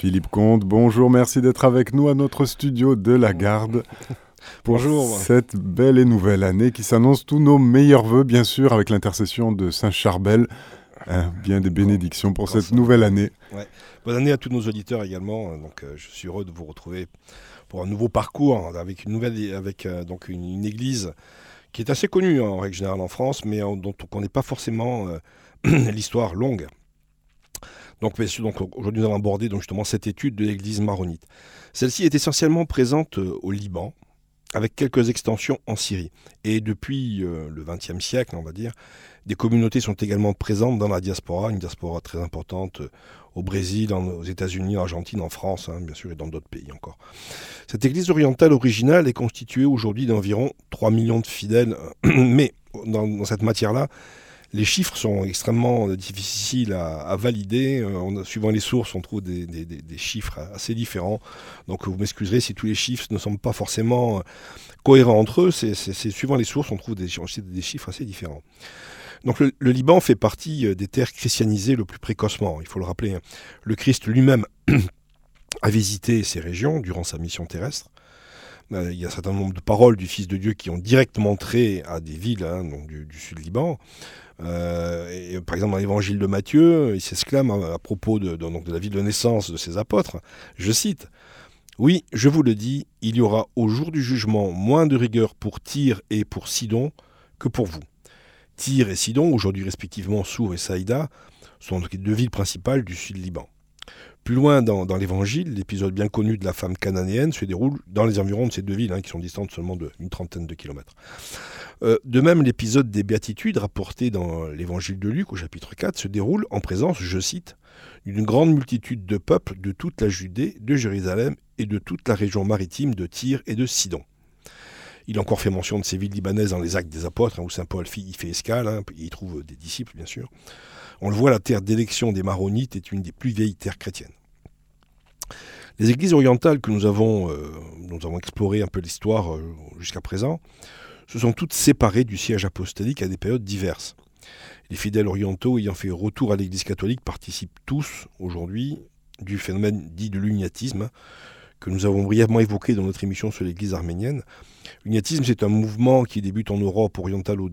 Philippe Comte. Bonjour, merci d'être avec nous à notre studio de la Garde. Bonjour. cette belle et nouvelle année qui s'annonce tous nos meilleurs voeux, bien sûr, avec l'intercession de Saint Charbel. Hein, bien des bénédictions pour cette nouvelle année. Bonne année à tous nos auditeurs également. Donc, euh, je suis heureux de vous retrouver pour un nouveau parcours avec une nouvelle, avec euh, donc une, église qui est assez connue hein, en règle générale en France, mais dont on ne connaît pas forcément euh, l'histoire longue. Donc, donc aujourd'hui, nous allons aborder donc, justement cette étude de l'église maronite. Celle-ci est essentiellement présente au Liban, avec quelques extensions en Syrie. Et depuis euh, le XXe siècle, on va dire, des communautés sont également présentes dans la diaspora, une diaspora très importante euh, au Brésil, aux États-Unis, en Argentine, en France, hein, bien sûr, et dans d'autres pays encore. Cette église orientale originale est constituée aujourd'hui d'environ 3 millions de fidèles, mais dans cette matière-là, les chiffres sont extrêmement difficiles à, valider. Euh, suivant les sources, on trouve des, chiffres assez différents. Donc vous m'excuserez si tous les chiffres ne sont pas forcément euh, cohérents entre eux. C'est suivant les sources, on trouve des, chiffres assez différents. Donc le, Liban fait partie euh, des terres christianisées le plus précocement. Il faut le rappeler. Hein. Le Christ lui-même a visité ces régions durant sa mission terrestre. Il y a un certain nombre de paroles du Fils de Dieu qui ont directement trait à des villes hein, du, du sud Liban. Euh, par exemple, dans l'évangile de Matthieu, il s'exclame à, propos de, la vie de naissance de ses apôtres, je cite, Oui, je vous le dis, il y aura au jour du jugement moins de rigueur pour Tyr et pour Sidon que pour vous. Tyr et Sidon, aujourd'hui respectivement Sour et Saïda, sont les deux villes principales du sud Liban. Plus loin dans, l'évangile, l'épisode bien connu de la femme cananéenne se déroule dans les environs de ces deux villes, hein, qui sont distantes seulement d'une trentaine de kilomètres. Euh, de même, l'épisode des béatitudes rapporté dans l'évangile de Luc au chapitre 4 se déroule en présence, je cite, d'une grande multitude de peuples de toute la Judée, de Jérusalem et de toute la région maritime de Tyr et de Sidon. Il a encore fait mention de ces villes libanaises dans les actes des apôtres, hein, où Saint Paul y fait escale, hein, il y trouve des disciples bien sûr. On le voit, la terre d'élection des Maronites est une des plus vieilles terres chrétiennes. Les églises orientales que nous avons, euh, nous avons exploré un peu l'histoire euh, jusqu'à présent, se sont toutes séparées du siège apostolique à des périodes diverses. Les fidèles orientaux ayant fait retour à l'Église catholique participent tous, aujourd'hui, du phénomène dit de l'uniatisme, que nous avons brièvement évoqué dans notre émission sur l'Église arménienne. L'uniatisme, c'est un mouvement qui débute en Europe orientale au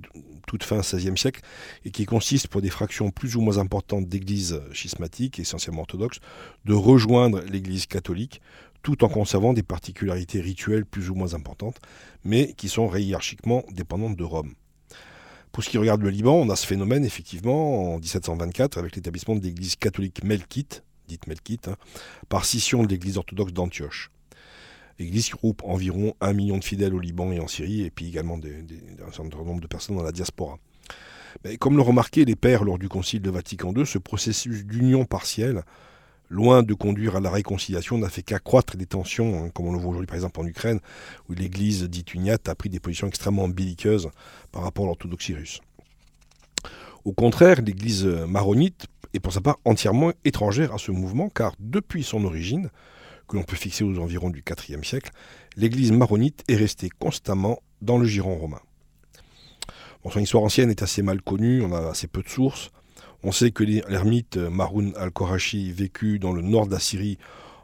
toute fin XVIe siècle et qui consiste pour des fractions plus ou moins importantes d'églises schismatiques, essentiellement orthodoxes, de rejoindre l'Église catholique tout en conservant des particularités rituelles plus ou moins importantes, mais qui sont hiérarchiquement dépendantes de Rome. Pour ce qui regarde le Liban, on a ce phénomène effectivement en 1724 avec l'établissement de l'église catholique melkite, dite melkite, hein, par scission de l'église orthodoxe d'Antioche. L'église qui groupe environ un million de fidèles au Liban et en Syrie, et puis également un certain nombre de personnes dans la diaspora. Mais comme l'ont remarqué les pères lors du Concile de Vatican II, ce processus d'union partielle, loin de conduire à la réconciliation, n'a fait qu'accroître les tensions, hein, comme on le voit aujourd'hui par exemple en Ukraine, où l'Église dite uniate a pris des positions extrêmement belliqueuses par rapport à l'orthodoxie russe. Au contraire, l'Église maronite est pour sa part entièrement étrangère à ce mouvement, car depuis son origine, que l'on peut fixer aux environs du IVe siècle, l'église maronite est restée constamment dans le giron romain. son histoire ancienne est assez mal connue, on a assez peu de sources. On sait que l'ermite Maroun al-Korachi vécut dans le nord de la Syrie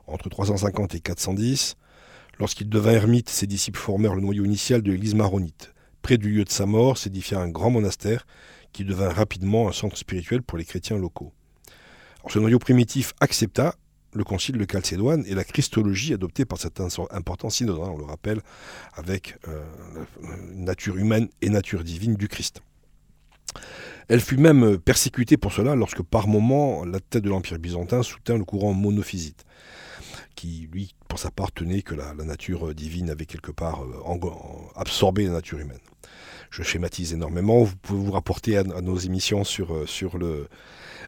entre 350 et 410. Lorsqu'il devint ermite, ses disciples formèrent le noyau initial de l'église maronite. Près du lieu de sa mort s'édifia un grand monastère qui devint rapidement un centre spirituel pour les chrétiens locaux. ce noyau primitif accepta le concile de Chalcédoine et la christologie adoptée par cet important synode, on le rappelle, avec euh, nature humaine et nature divine du Christ. Elle fut même persécutée pour cela lorsque par moment la tête de l'Empire byzantin soutint le courant monophysite, qui lui, pour sa part, tenait que la, nature divine avait quelque part euh, absorbé la nature humaine. Je schématise énormément, vous pouvez vous rapporter à, nos émissions sur, euh, sur le,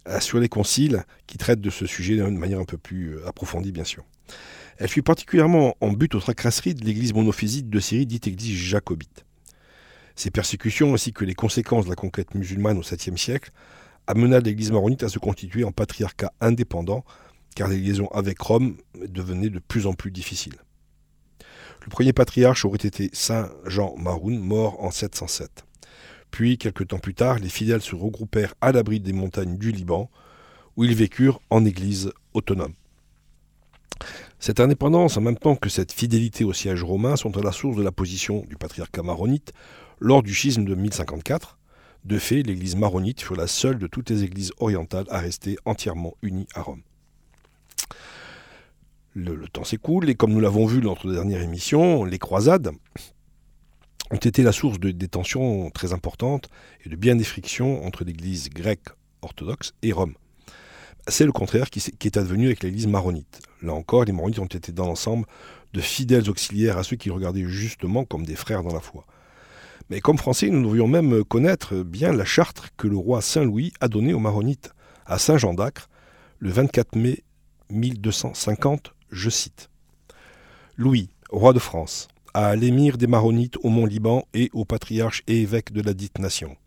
euh, sur les conciles qui traitent de ce sujet d'une manière un peu plus euh, approfondie, bien sûr. Elle fut particulièrement en but aux tracasseries de l'église monophysite de Syrie, dite église jacobite. Ces persécutions, ainsi que les conséquences de la conquête musulmane au 7e siècle, amena l'église maronite à se constituer en patriarcat indépendant, car les liaisons avec Rome devenaient de plus en plus difficiles. Le premier patriarche aurait été Saint Jean Maroun, mort en 707. Puis, quelque temps plus tard, les fidèles se regroupèrent à l'abri des montagnes du Liban, où ils vécurent en église autonome. Cette indépendance, en même temps que cette fidélité au siège romain, sont à la source de la position du patriarcat maronite lors du schisme de 1054. De fait, l'église maronite fut la seule de toutes les églises orientales à rester entièrement unie à Rome. Le, temps s'écoule et comme nous l'avons vu dans notre dernière émission, les croisades ont été la source de, des tensions très importantes et de bien des frictions entre l'église grecque orthodoxe et Rome. C'est le contraire qui, qui est advenu avec l'église maronite. Là encore, les maronites ont été dans l'ensemble de fidèles auxiliaires à ceux qui regardaient justement comme des frères dans la foi. Mais comme Français, nous devrions même connaître bien la charte que le roi Saint-Louis a donnée aux maronites à Saint-Jean d'Acre le 24 mai 1250 je cite Louis, roi de France, à l'émir des Maronites au Mont Liban et au patriarche et évêque de la dite nation.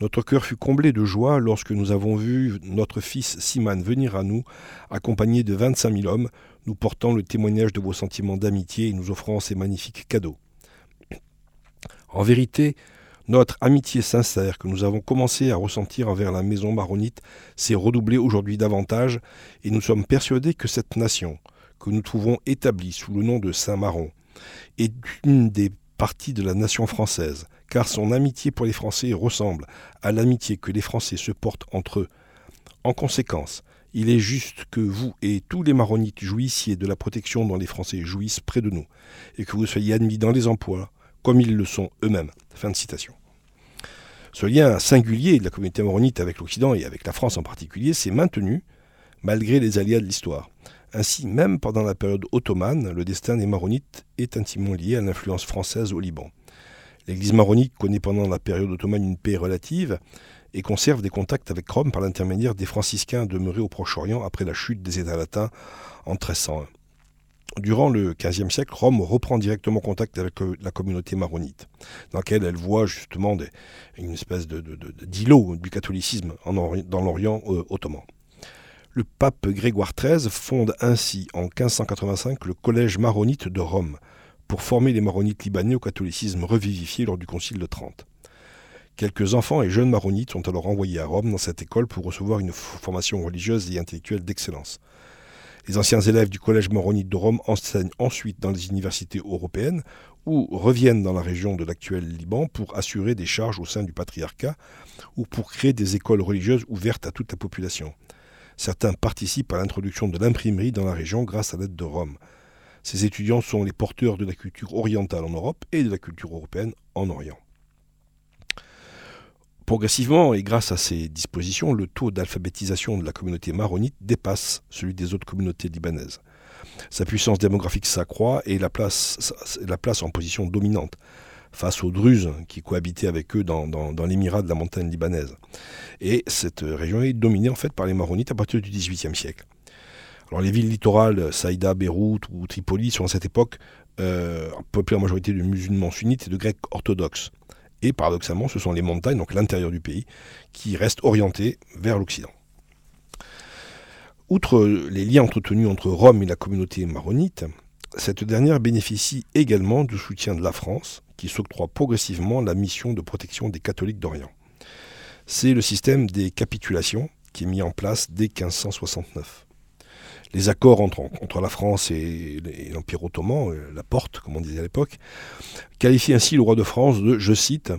Notre cœur fut comblé de joie lorsque nous avons vu notre fils Siman venir à nous, accompagné de vingt-cinq mille hommes, nous portant le témoignage de vos sentiments d'amitié et nous offrant ces magnifiques cadeaux. En vérité, notre amitié sincère que nous avons commencé à ressentir envers la maison maronite s'est redoublée aujourd'hui davantage, et nous sommes persuadés que cette nation, que nous trouvons établie sous le nom de Saint-Maron, est une des parties de la nation française, car son amitié pour les Français ressemble à l'amitié que les Français se portent entre eux. En conséquence, il est juste que vous et tous les maronites jouissiez de la protection dont les Français jouissent près de nous, et que vous soyez admis dans les emplois, comme ils le sont eux-mêmes. Fin de citation. Ce lien singulier de la communauté maronite avec l'Occident et avec la France en particulier s'est maintenu malgré les aléas de l'histoire. Ainsi, même pendant la période ottomane, le destin des maronites est intimement lié à l'influence française au Liban. L'Église maronite connaît pendant la période ottomane une paix relative et conserve des contacts avec Rome par l'intermédiaire des franciscains demeurés au Proche-Orient après la chute des États latins en 1301 durant le XVe siècle, Rome reprend directement contact avec euh, la communauté maronite, dans laquelle elle voit justement une espèce d'îlot du catholicisme dans l'Orient euh, ottoman. Le pape Grégoire XIII fonde ainsi en 1585 le Collège maronite de Rome, pour former les maronites libanais au catholicisme revivifié lors du Concile de Trente. Quelques enfants et jeunes maronites sont alors envoyés à Rome dans cette école pour recevoir une formation religieuse et intellectuelle d'excellence. Les anciens élèves du Collège maronite de Rome enseignent ensuite dans les universités européennes ou reviennent dans la région de l'actuel Liban pour assurer des charges au sein du patriarcat ou pour créer des écoles religieuses ouvertes à toute la population. Certains participent à l'introduction de l'imprimerie dans la région grâce à l'aide de Rome. Ces étudiants sont les porteurs de la culture orientale en Europe et de la culture européenne en Orient. Progressivement, et grâce à ces dispositions, le taux d'alphabétisation de la communauté maronite dépasse celui des autres communautés libanaises. Sa puissance démographique s'accroît et la place, la place en position dominante face aux Druzes qui cohabitaient avec eux dans, l'émirat de la montagne libanaise. Et cette région est dominée en fait par les maronites à partir du XVIIIe siècle. Alors les villes littorales, Saïda, Beyrouth ou Tripoli sont à cette époque euh, peuplées en majorité de musulmans sunnites et de grecs orthodoxes. Et paradoxalement, ce sont les montagnes, donc l'intérieur du pays, qui restent orientés vers l'Occident. Outre les liens entretenus entre Rome et la communauté maronite, cette dernière bénéficie également du soutien de la France, qui s'octroie progressivement la mission de protection des catholiques d'Orient. C'est le système des capitulations qui est mis en place dès 1569 les accords entre, la France et, l'Empire ottoman, euh, la porte, comme on disait à l'époque, qualifient ainsi le roi de France de, je cite,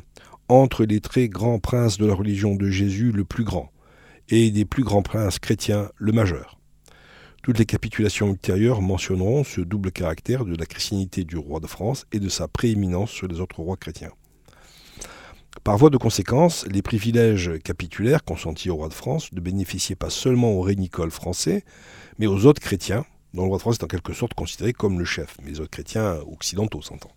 entre les très grands princes de la religion de Jésus le plus grand, et des plus grands princes chrétiens le majeur. Toutes les capitulations ultérieures mentionneront ce double caractère de la christianité du roi de France et de sa prééminence sur les autres rois chrétiens. Par voie de conséquence, les privilèges capitulaires consentis au roi de France ne bénéficiaient pas seulement aux rénicoles français, mais aux autres chrétiens, dont le roi de France est en quelque sorte considéré comme le chef, mais les autres chrétiens occidentaux s'entend.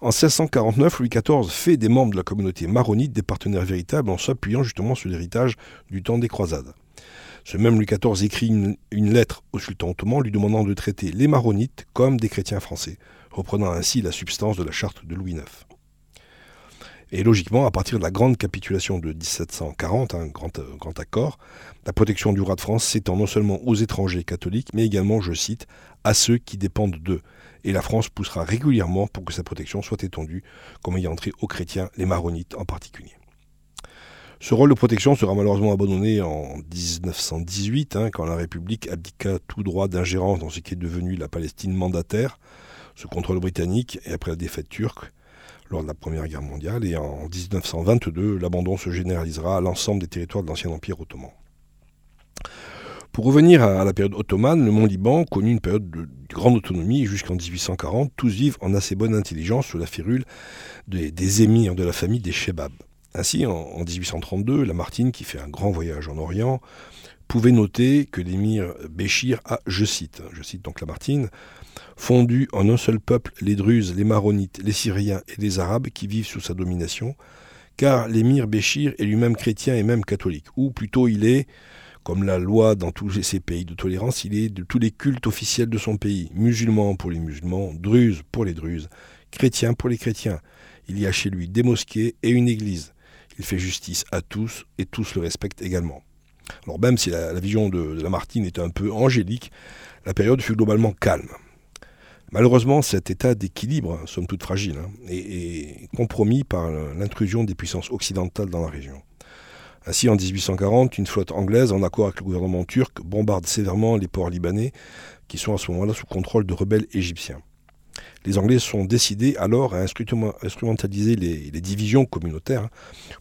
En 1649, Louis XIV fait des membres de la communauté maronite des partenaires véritables en s'appuyant justement sur l'héritage du temps des croisades. Ce même Louis XIV écrit une, une, lettre au sultan ottoman lui demandant de traiter les maronites comme des chrétiens français, reprenant ainsi la substance de la charte de Louis IX. Et logiquement, à partir de la grande capitulation de 1740, un grand, euh, grand accord, la protection du roi de France s'étend non seulement aux étrangers catholiques, mais également, je cite, à ceux qui dépendent d'eux. Et la France poussera régulièrement pour que sa protection soit étendue, comme ayant entré aux chrétiens, les maronites en particulier. Ce rôle de protection sera malheureusement abandonné en 1918, hein, quand la République abdiqua tout droit d'ingérence dans ce qui est devenu la Palestine mandataire, sous contrôle britannique et après la défaite turque lors de la Première Guerre mondiale. Et en 1922, l'abandon se généralisera à l'ensemble des territoires de l'ancien Empire ottoman. Pour revenir à la période ottomane, le Mont-Liban connut une période de, grande autonomie jusqu'en 1840. Tous vivent en assez bonne intelligence sous la férule des, émirs de la famille des Shebab. Ainsi, en, 1832, Lamartine, qui fait un grand voyage en Orient, pouvait noter que l'émir Béchir a, je cite, je cite donc Lamartine, fondu en un seul peuple les Druzes, les Maronites, les Syriens et les Arabes qui vivent sous sa domination, car l'émir Béchir est lui-même chrétien et même catholique, ou plutôt il est, comme la loi dans tous ces pays de tolérance, il est de tous les cultes officiels de son pays, musulmans pour les musulmans, druzes pour les druzes, chrétiens pour les chrétiens. Il y a chez lui des mosquées et une église. Il fait justice à tous et tous le respectent également. Alors même si la, vision de, Lamartine était un peu angélique, la période fut globalement calme. Malheureusement, cet état d'équilibre, somme toute fragile, hein, est, compromis par l'intrusion des puissances occidentales dans la région. Ainsi, en 1840, une flotte anglaise, en accord avec le gouvernement turc, bombarde sévèrement les ports libanais, qui sont à ce moment-là sous contrôle de rebelles égyptiens. Les Anglais sont décidés alors à instrumentaliser les, les divisions communautaires hein,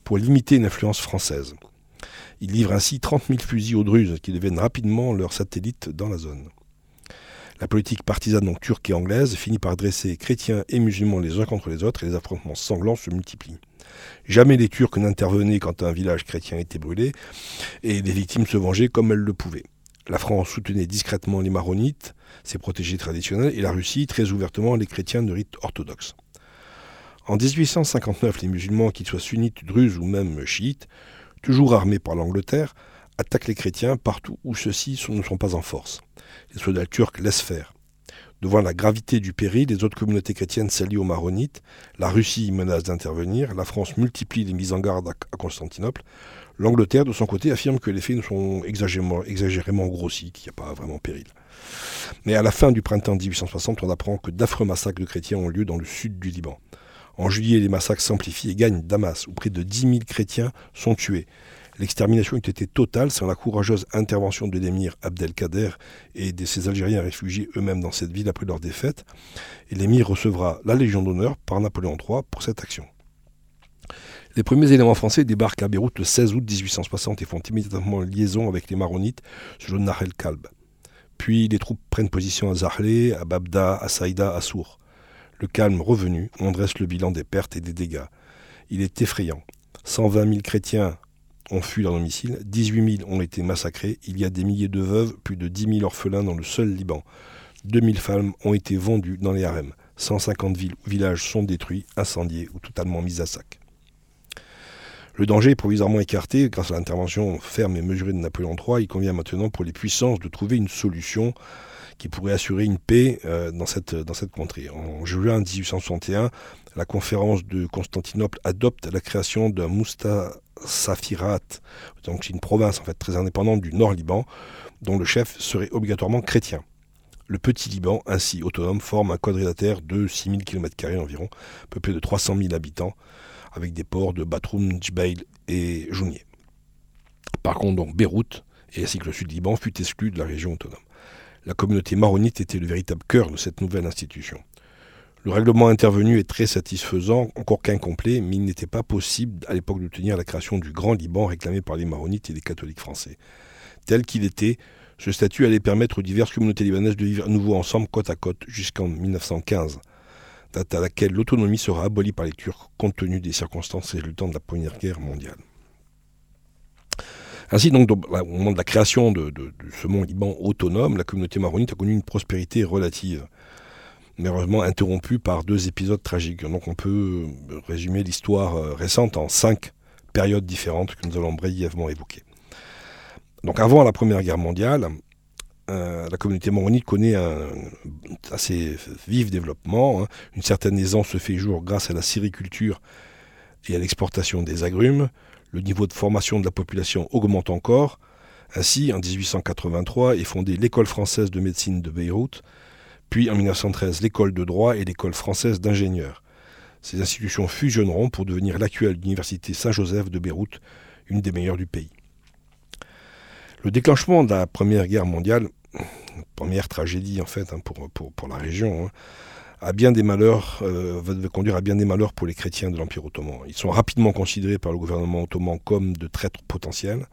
pour limiter une influence française. Ils livrent ainsi 30 000 fusils aux Druzes, qui deviennent rapidement leurs satellites dans la zone. La politique partisane turque et anglaise finit par dresser chrétiens et musulmans les uns contre les autres et les affrontements sanglants se multiplient. Jamais les Turcs n'intervenaient quand un village chrétien était brûlé et les victimes se vengeaient comme elles le pouvaient. La France soutenait discrètement les maronites, ses protégés traditionnels, et la Russie très ouvertement les chrétiens de rite orthodoxe. En 1859, les musulmans, qu'ils soient sunnites, druzes ou même chiites, toujours armés par l'Angleterre, attaquent les chrétiens partout où ceux-ci ne sont pas en force. Les soldats turcs laissent faire. Devant la gravité du péril, les autres communautés chrétiennes s'allient aux maronites, la Russie menace d'intervenir, la France multiplie les mises en garde à Constantinople, l'Angleterre, de son côté, affirme que les faits sont exagérément, exagérément grossis, qu'il n'y a pas vraiment péril. Mais à la fin du printemps 1860, on apprend que d'affreux massacres de chrétiens ont lieu dans le sud du Liban. En juillet, les massacres s'amplifient et gagnent Damas, où près de 10 000 chrétiens sont tués. L'extermination eût été totale sans la courageuse intervention de l'émir Abdelkader et de ses Algériens réfugiés eux-mêmes dans cette ville après leur défaite. Et l'émir recevra la Légion d'honneur par Napoléon III pour cette action. Les premiers éléments français débarquent à Beyrouth le 16 août 1860 et font immédiatement liaison avec les Maronites sur le Nahel Kalb. Puis les troupes prennent position à Zahle, à Babda, à Saïda, à Sour. Le calme revenu, on dresse le bilan des pertes et des dégâts. Il est effrayant. 120 000 chrétiens ont fui leur domicile, 18 000 ont été massacrés, il y a des milliers de veuves, plus de 10 000 orphelins dans le seul Liban. 2000 femmes ont été vendues dans les harems. 150 villes villages sont détruits, incendiés ou totalement mis à sac. Le danger est provisoirement écarté grâce à l'intervention ferme et mesurée de Napoléon III. Il convient maintenant pour les puissances de trouver une solution qui pourrait assurer une paix euh, dans, cette, dans cette contrée. En juin 1861, la conférence de Constantinople adopte la création d'un Mustasafirat, donc c'est une province en fait très indépendante du Nord Liban, dont le chef serait obligatoirement chrétien. Le petit Liban, ainsi autonome, forme un quadrilatère de 6000 km environ, peuplé de 300 000 habitants, avec des ports de Batroum, Djbeil et Jounier. Par contre, donc, Beyrouth, et ainsi que le sud Liban, fut exclu de la région autonome. La communauté maronite était le véritable cœur de cette nouvelle institution. Le règlement intervenu est très satisfaisant, encore qu'incomplet, mais il n'était pas possible à l'époque d'obtenir la création du Grand Liban réclamé par les maronites et les catholiques français. Tel qu'il était, ce statut allait permettre aux diverses communautés libanaises de vivre à nouveau ensemble côte à côte jusqu'en 1915, date à laquelle l'autonomie sera abolie par les Turcs compte tenu des circonstances résultant de la Première Guerre mondiale. Ainsi, donc, au moment de la création de, ce mont Liban autonome, la communauté maronite a connu une prospérité relative, mais heureusement interrompue par deux épisodes tragiques. Donc, on peut résumer l'histoire euh, récente en cinq périodes différentes que nous allons brièvement évoquer. Donc, avant la Première Guerre mondiale, euh, la communauté maronite connaît un assez vif développement. Hein. Une certaine aisance se fait jour grâce à la sériculture et à l'exportation des agrumes le niveau de formation de la population augmente encore. Ainsi, en 1883 est fondée l'école française de médecine de Beyrouth, puis en 1913 l'école de droit et l'école française d'ingénieurs. Ces institutions fusionneront pour devenir l'actuelle université Saint-Joseph de Beyrouth, une des meilleures du pays. Le déclenchement de la Première Guerre mondiale, première tragédie en fait hein, pour, pour, la région, hein, a bien des malheurs, euh, va conduire à bien des malheurs pour les chrétiens de l'Empire ottoman. Ils sont rapidement considérés par le gouvernement ottoman comme de traîtres potentiels.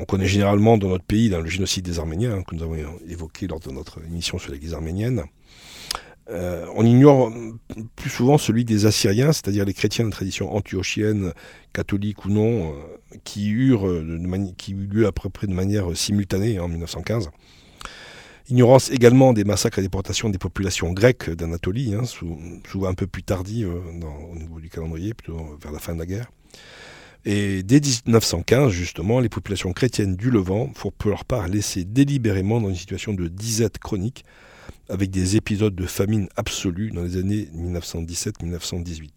On connaît généralement dans notre pays dans le génocide des Arméniens, hein, que nous avons évoqué lors de notre émission sur l'Église arménienne. Euh, on ignore plus souvent celui des Assyriens, c'est-à-dire les chrétiens de tradition antiochienne, catholique ou non, euh, qui, eurent qui eu lieu à peu près de manière simultanée en 1915. Ignorance également des massacres et déportations des populations grecques d'Anatolie, hein, souvent un peu plus tardives euh, au niveau du calendrier, plutôt vers la fin de la guerre. Et dès 1915, justement, les populations chrétiennes du Levant furent pour leur part laissées délibérément dans une situation de disette chronique, avec des épisodes de famine absolue dans les années 1917-1918.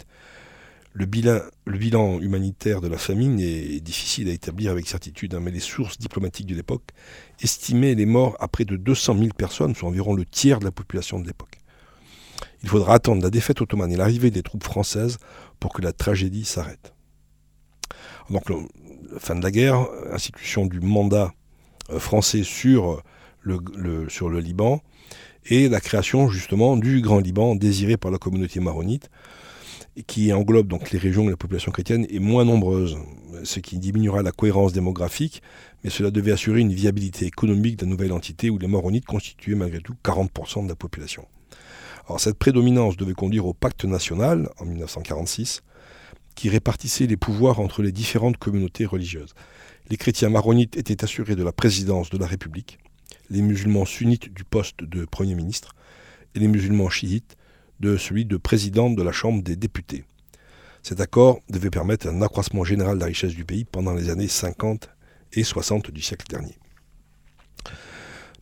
Le bilan, humanitaire de la famine est difficile à établir avec certitude, hein, mais les sources diplomatiques de l'époque estimaient les morts à près de 200 000 personnes, soit environ le tiers de la population de l'époque. Il faudra attendre la défaite ottomane et l'arrivée des troupes françaises pour que la tragédie s'arrête. Donc, fin de la guerre, institution du mandat euh, français le, sur le Liban, et la création justement du Grand Liban désiré par la communauté maronite, qui englobe donc les régions où la population chrétienne est moins nombreuse, ce qui diminuera la cohérence démographique, mais cela devait assurer une viabilité économique de la nouvelle entité où les Maronites constituaient malgré tout 40% de la population. Cette prédominance devait conduire au pacte national en 1946, qui répartissait les pouvoirs entre les différentes communautés religieuses. Les chrétiens maronites étaient assurés de la présidence de la République, les musulmans sunnites du poste de Premier ministre, et les musulmans chiites de celui de président de la Chambre des députés. Cet accord devait permettre un accroissement général de la richesse du pays pendant les années 50 et 60 du siècle dernier.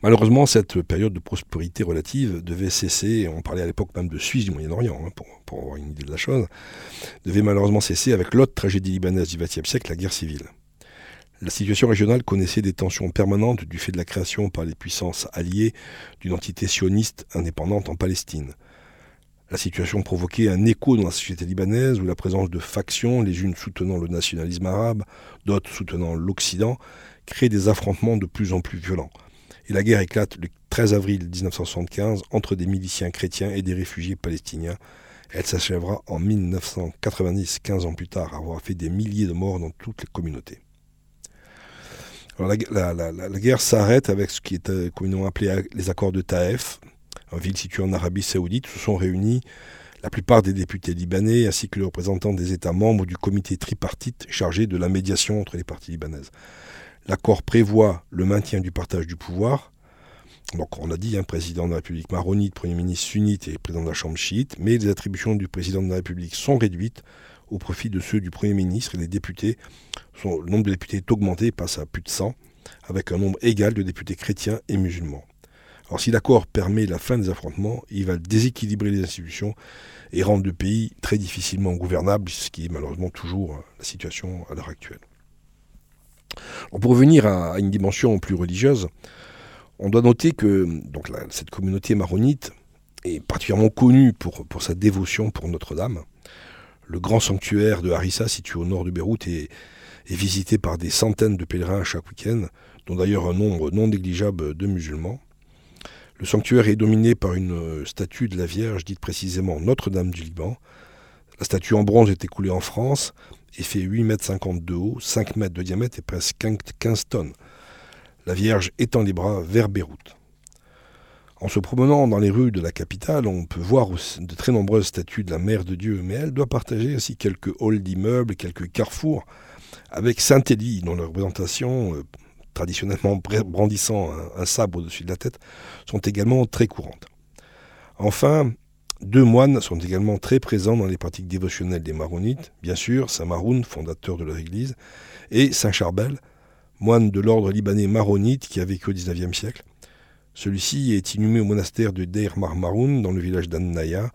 Malheureusement, cette période de prospérité relative devait cesser, on parlait à l'époque même de Suisse du Moyen-Orient, hein, pour, pour, avoir une idée de la chose, devait malheureusement cesser avec l'autre tragédie libanaise du XXe siècle, la guerre civile. La situation régionale connaissait des tensions permanentes du fait de la création par les puissances alliées d'une entité sioniste indépendante en Palestine. La situation provoquait un écho dans la société libanaise où la présence de factions, les unes soutenant le nationalisme arabe, d'autres soutenant l'Occident, crée des affrontements de plus en plus violents. Et la guerre éclate le 13 avril 1975 entre des miliciens chrétiens et des réfugiés palestiniens. Elle s'achèvera en 1990, 15 ans plus tard, avoir fait des milliers de morts dans toutes les communautés. la, la, guerre s'arrête avec ce qui est euh, communément appelé les accords de Taïf, en ville située en Arabie saoudite, se sont réunis la plupart des députés libanais ainsi que les représentants des États membres du comité tripartite chargé de la médiation entre les parties libanaises. L'accord prévoit le maintien du partage du pouvoir. Donc on a dit, un hein, président de la République maronite, Premier ministre sunnite et président de la Chambre chiite, mais les attributions du président de la République sont réduites au profit de ceux du Premier ministre et les députés. Le nombre de députés est augmenté, passe à plus de 100, avec un nombre égal de députés chrétiens et musulmans. Alors si l'accord permet la fin des affrontements, il va déséquilibrer les institutions et rendre le pays très difficilement gouvernable, ce qui est malheureusement toujours la situation à l'heure actuelle. pour revenir à, une dimension plus religieuse, on doit noter que donc, cette communauté maronite est particulièrement connue pour, pour sa dévotion pour Notre-Dame. Le grand sanctuaire de Harissa, situé au nord de Beyrouth, est visité par des centaines de pèlerins chaque week-end, dont d'ailleurs un nombre non négligeable de musulmans. Le sanctuaire est dominé par une euh, statue de la Vierge, dite précisément Notre-Dame du Liban. La statue en bronze est écoulée en France et fait 8,50 m de haut, 5 mètres de diamètre et presque 15 tonnes. La Vierge étend les bras vers Beyrouth. En se promenant dans les rues de la capitale, on peut voir de très nombreuses statues de la Mère de Dieu, mais elle doit partager aussi quelques halls d'immeubles, quelques carrefours, avec Saint-Élie, dont la représentation euh, traditionnellement brandissant un, sabre au-dessus de la tête, sont également très courantes. Enfin, deux moines sont également très présents dans les pratiques dévotionnelles des maronites, bien sûr, Saint Maroun, fondateur de leur église, et Saint Charbel, moine de l'ordre libanais maronite qui a vécu au XIXe siècle. Celui-ci est inhumé au monastère de Deir Marmaroun, dans le village d'Annaya.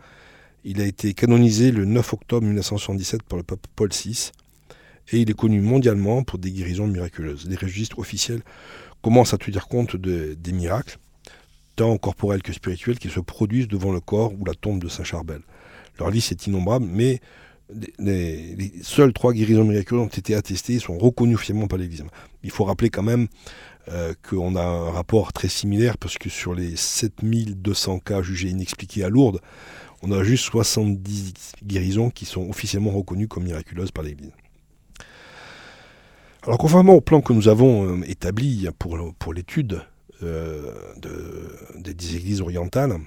Il a été canonisé le 9 octobre 1977 par le pape Paul VI et il est connu mondialement pour des guérisons miraculeuses. Les registres officiels commencent à tenir compte des miracles, tant corporels que spirituels, qui se produisent devant le corps ou la tombe de Saint Charbel. Leur liste est innombrable, mais les, seules trois guérisons miraculeuses ont été attestées et sont reconnues officiellement par l'Église. Il faut rappeler quand même euh, qu'on a un rapport très similaire parce que sur les 7200 cas jugés inexpliqués à Lourdes, on a juste 70 guérisons qui sont officiellement reconnues comme miraculeuses par l'Église. Conformément au plan que nous avons euh, établi pour, l'étude euh, des églises orientales,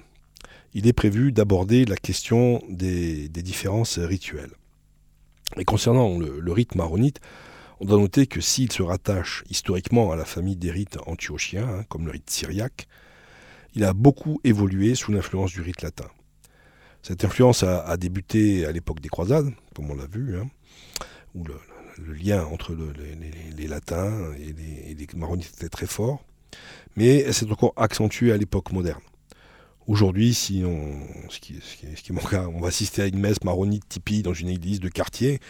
il est prévu d'aborder la question des, différences rituelles. Et concernant le, rite maronite, on doit noter que s'il se rattache historiquement à la famille des rites antiochiens, hein, comme le rite syriaque, il a beaucoup évolué sous l'influence du rite latin. Cette influence a, débuté à l'époque des croisades, comme on l'a vu, hein, où lien entre les, latins et les, maronites était très fort, mais elle s'est encore accentuée à l'époque moderne. Aujourd'hui, si on, ce qui, on va assister à une messe maronite typique dans une église de quartier,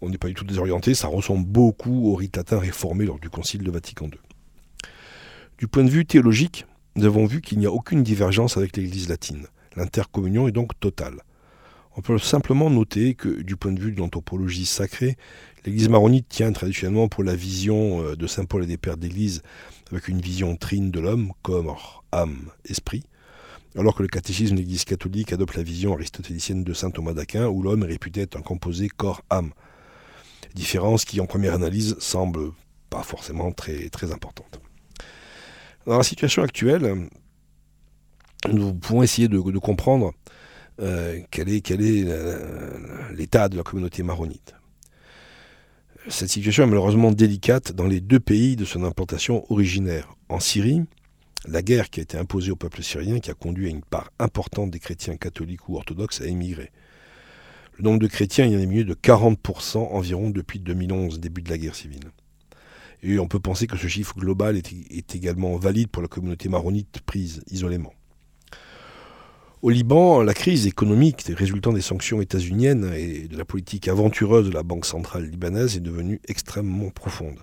on n'est pas du tout désorienté, ça ressemble beaucoup au rite latin réformé lors du Concile de Vatican II. Du point de vue théologique, nous avons vu qu'il n'y a aucune divergence avec l'Église latine. L'intercommunion est donc totale. On peut simplement noter que, du point de vue de l'anthropologie sacrée, l'Église maronite tient traditionnellement pour la vision euh, de Saint Paul et des pères d'Église, avec une vision trine de l'homme, corps, âme, esprit, alors que le catéchisme de l'Église catholique adopte la vision aristotélicienne de saint Thomas d'Aquin, où l'homme est réputé être un composé corps-âme. Différence qui, en première analyse, semble pas forcément très, très importante. Dans la situation actuelle, nous pouvons essayer de, comprendre euh, quel est, l'état de la communauté maronite? Cette situation est malheureusement délicate dans les deux pays de son implantation originaire. En Syrie, la guerre qui a été imposée au peuple syrien qui a conduit à une part importante des chrétiens catholiques ou orthodoxes à émigrer. Le nombre de chrétiens y a diminué de 40% environ depuis 2011, début de la guerre civile. Et on peut penser que ce chiffre global est, également valide pour la communauté maronite prise isolément. Au Liban, la crise économique résultant des sanctions états-uniennes et de la politique aventureuse de la Banque centrale libanaise est devenue extrêmement profonde.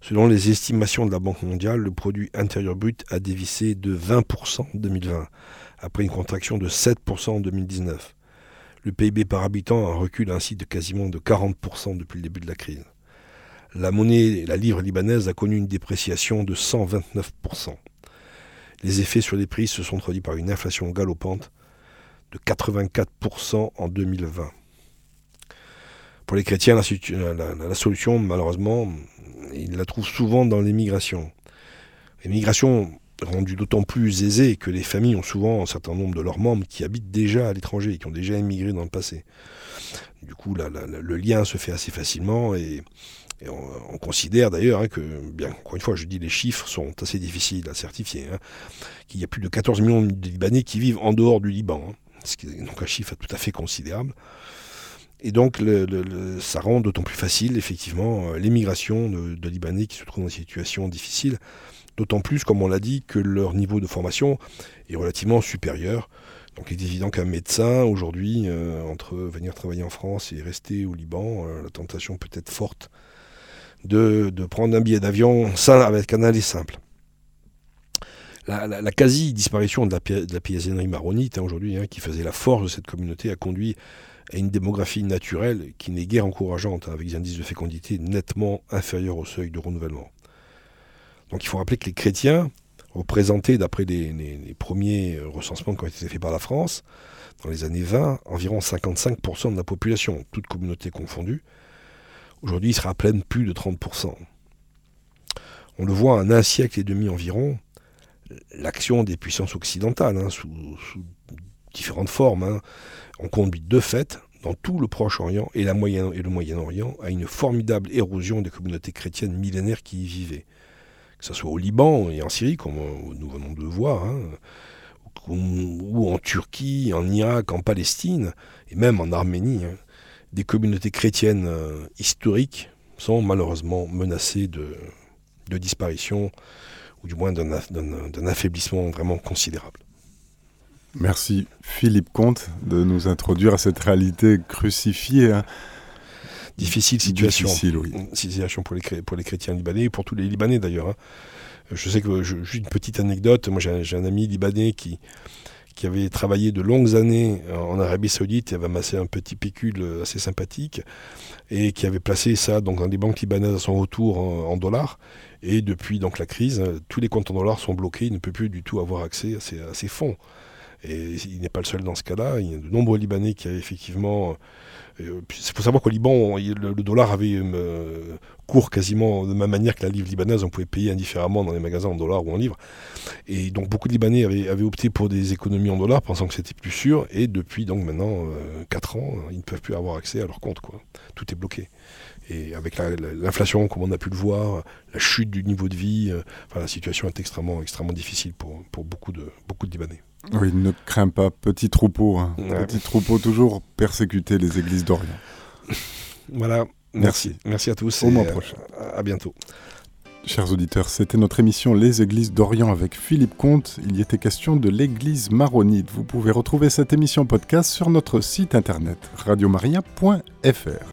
Selon les estimations de la Banque mondiale, le produit intérieur brut a dévissé de 20% en 2020, après une contraction de 7% en 2019. Le PIB par habitant a recule ainsi de quasiment de 40% depuis le début de la crise. La monnaie, la livre libanaise, a connu une dépréciation de 129%. Les effets sur les prix se sont traduits par une inflation galopante de 84% en 2020. Pour les chrétiens, la, solution, malheureusement, ils la trouvent souvent dans l'émigration. L'émigration rendue d'autant plus aisée que les familles ont souvent un certain nombre de leurs membres qui habitent déjà à l'étranger, qui ont déjà émigré dans le passé. Du coup, le lien se fait assez facilement et, on, considère d'ailleurs hein, que, bien encore une fois, je dis les chiffres sont assez difficiles à certifier, hein, qu'il y a plus de 14 millions de Libanais qui vivent en dehors du Liban, hein, ce qui est donc un chiffre tout à fait considérable. Et donc, ça rend d'autant plus facile, effectivement, euh, l'émigration de, Libanais qui se trouvent dans des situations difficiles. D'autant plus, comme on l'a dit, que leur niveau de formation est relativement supérieur. Donc il est évident qu'un médecin, aujourd'hui, euh, entre venir travailler en France et rester au Liban, euh, la tentation peut être forte de, prendre un billet d'avion avec un aller simple. La, quasi-disparition de la, de la maronite, hein, aujourd'hui, hein, qui faisait la force de cette communauté, a conduit à une démographie naturelle qui n'est guère encourageante, hein, avec des indices de fécondité nettement inférieurs au seuil de renouvellement. Donc il faut rappeler que les chrétiens, représentés d'après les, premiers recensements qui ont été faits par la France, dans les années 20, environ 55% de la population, toute communauté confondue, aujourd'hui il sera à peine plus de 30%. On le voit en un siècle et demi environ, l'action des puissances occidentales, hein, sous, différentes formes, hein, ont conduit de fait, dans tout le Proche-Orient et, le Moyen-Orient, à une formidable érosion des communautés chrétiennes millénaires qui y vivaient que ce soit au Liban et en Syrie, comme nous venons de le voir, hein, ou, en Turquie, en Irak, en Palestine, et même en Arménie, hein, des communautés chrétiennes euh, historiques sont malheureusement menacées de, disparition, ou du moins d'un affaiblissement vraiment considérable. Merci Philippe Comte de nous introduire à cette réalité crucifiée. Hein difficile situation. Situation pour les, pour les chrétiens libanais et pour tous les Libanais d'ailleurs. Hein. Je sais que, juste une petite anecdote, moi j'ai un, ami libanais qui, qui avait travaillé de longues années en Arabie Saoudite et avait amassé un petit pécule assez sympathique et qui avait placé ça donc, dans des banques libanaises à son retour en, dollars. Et depuis donc, la crise, tous les comptes en dollars sont bloqués, il ne peut plus du tout avoir accès à ces, fonds. Et il n'est pas le seul dans ce cas-là. Il y a de nombreux Libanais qui avaient effectivement il euh, faut savoir qu'au Liban, le, dollar avait euh, cours quasiment de la même manière que la livre libanaise. On pouvait payer indifféremment dans les magasins en dollars ou en livres. Et donc beaucoup de Libanais avaient, opté pour des économies en dollars, pensant que c'était plus sûr. Et depuis donc maintenant 4 euh, ans, ils ne peuvent plus avoir accès à leur compte. Tout est bloqué. Et avec l'inflation, comme on a pu le voir, la chute du niveau de vie, la situation est extrêmement, extrêmement difficile pour, beaucoup de Libanais. Oui, ne crains pas, petit troupeau. Hein. Petit troupeau, toujours persécuter les églises d'Orient. Voilà, merci. Merci, à tous. Au mois prochain. À bientôt. Chers auditeurs, c'était notre émission Les Églises d'Orient avec Philippe Comte. Il y était question de l'Église maronite. Vous pouvez retrouver cette émission podcast sur notre site internet radiomaria.fr.